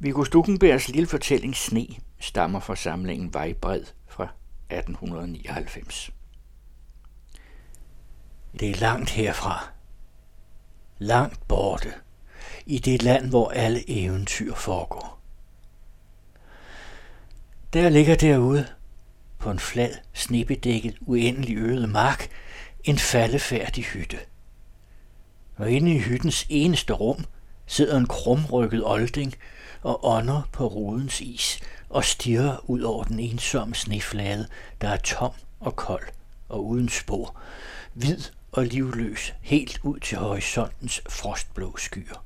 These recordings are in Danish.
Viggo Stuckenbergs lille fortælling Sne stammer fra samlingen Vejbred fra 1899. Det er langt herfra. Langt borte. I det land, hvor alle eventyr foregår. Der ligger derude, på en flad, snebedækket, uendelig øde mark, en faldefærdig hytte. Og inde i hyttens eneste rum sidder en krumrykket olding og ånder på rodens is og stirrer ud over den ensomme sneflade, der er tom og kold og uden spor, hvid og livløs helt ud til horisontens frostblå skyer.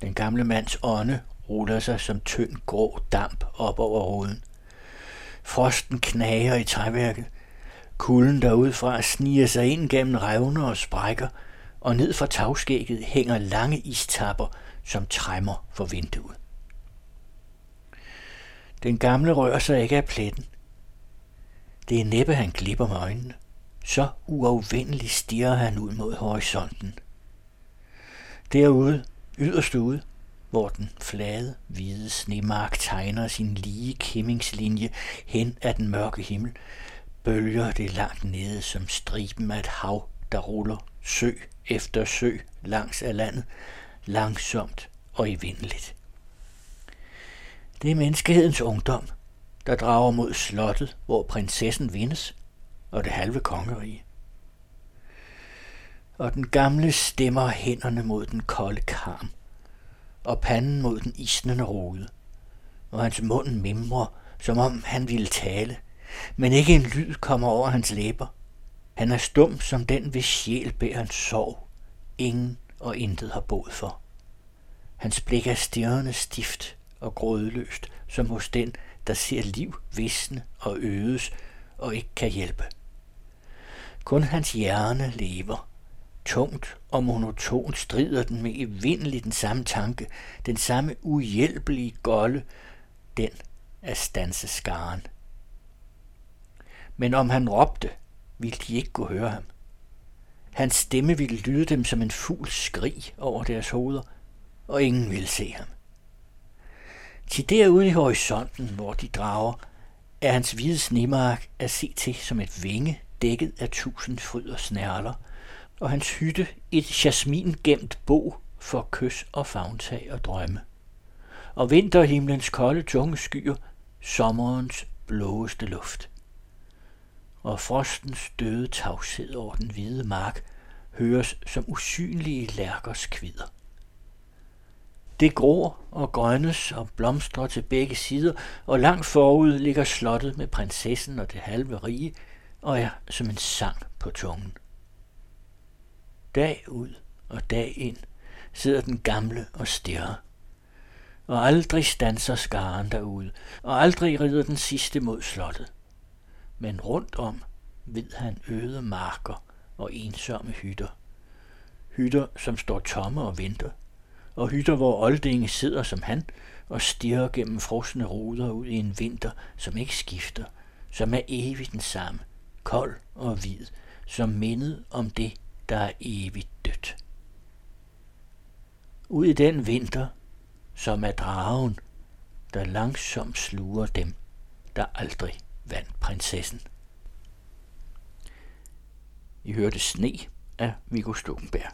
Den gamle mands ånde ruller sig som tynd grå damp op over roden. Frosten knager i træværket. Kulden derudfra sniger sig ind gennem revner og sprækker, og ned fra tagskægget hænger lange istapper, som træmmer for vinduet. Den gamle rører sig ikke af pletten. Det er næppe, han glipper med øjnene. Så uafvendeligt stiger han ud mod horisonten. Derude, yderst ude, hvor den flade, hvide snemark tegner sin lige kæmmingslinje hen ad den mørke himmel, bølger det langt nede som striben af et hav, der ruller sø efter sø langs af landet, langsomt og evindeligt. Det er menneskehedens ungdom, der drager mod slottet, hvor prinsessen vindes, og det halve kongerige. Og den gamle stemmer hænderne mod den kolde karm, og panden mod den isnende rode, og hans mund mimrer, som om han ville tale, men ikke en lyd kommer over hans læber. Han er stum som den, hvis sjæl bærer en sorg, ingen og intet har boet for. Hans blik er stirrende stift og grådløst, som hos den, der ser liv visne og ødes og ikke kan hjælpe. Kun hans hjerne lever. Tungt og monoton strider den med evindelig den samme tanke, den samme uhjælpelige golde, den af stanse skaren. Men om han råbte, ville de ikke kunne høre ham. Hans stemme ville lyde dem som en fugls skrig over deres hoveder, og ingen ville se ham. Til derude i horisonten, hvor de drager, er hans hvide snemark at se til som et vinge dækket af tusind fryd og snærler, og hans hytte et jasmin gemt bo for kys og fagntag og drømme. Og vinterhimlens kolde tunge skyer, sommerens blåeste luft. Og frostens døde tavshed over den hvide mark høres som usynlige lærkers kvider. Det gror og grønnes og blomstrer til begge sider, og langt forud ligger slottet med prinsessen og det halve rige, og er som en sang på tungen. Dag ud og dag ind sidder den gamle og stirrer. Og aldrig stanser skaren derude, og aldrig rider den sidste mod slottet. Men rundt om ved han øde marker og ensomme hytter. Hytter, som står tomme og venter – og hytter, hvor oldinge sidder som han og stirrer gennem frosne ruder ud i en vinter, som ikke skifter, som er evigt den samme, kold og hvid, som mindet om det, der er evigt dødt. Ud i den vinter, som er dragen, der langsomt sluger dem, der aldrig vandt prinsessen. I hørte Sne af Viggo Stukkenberg.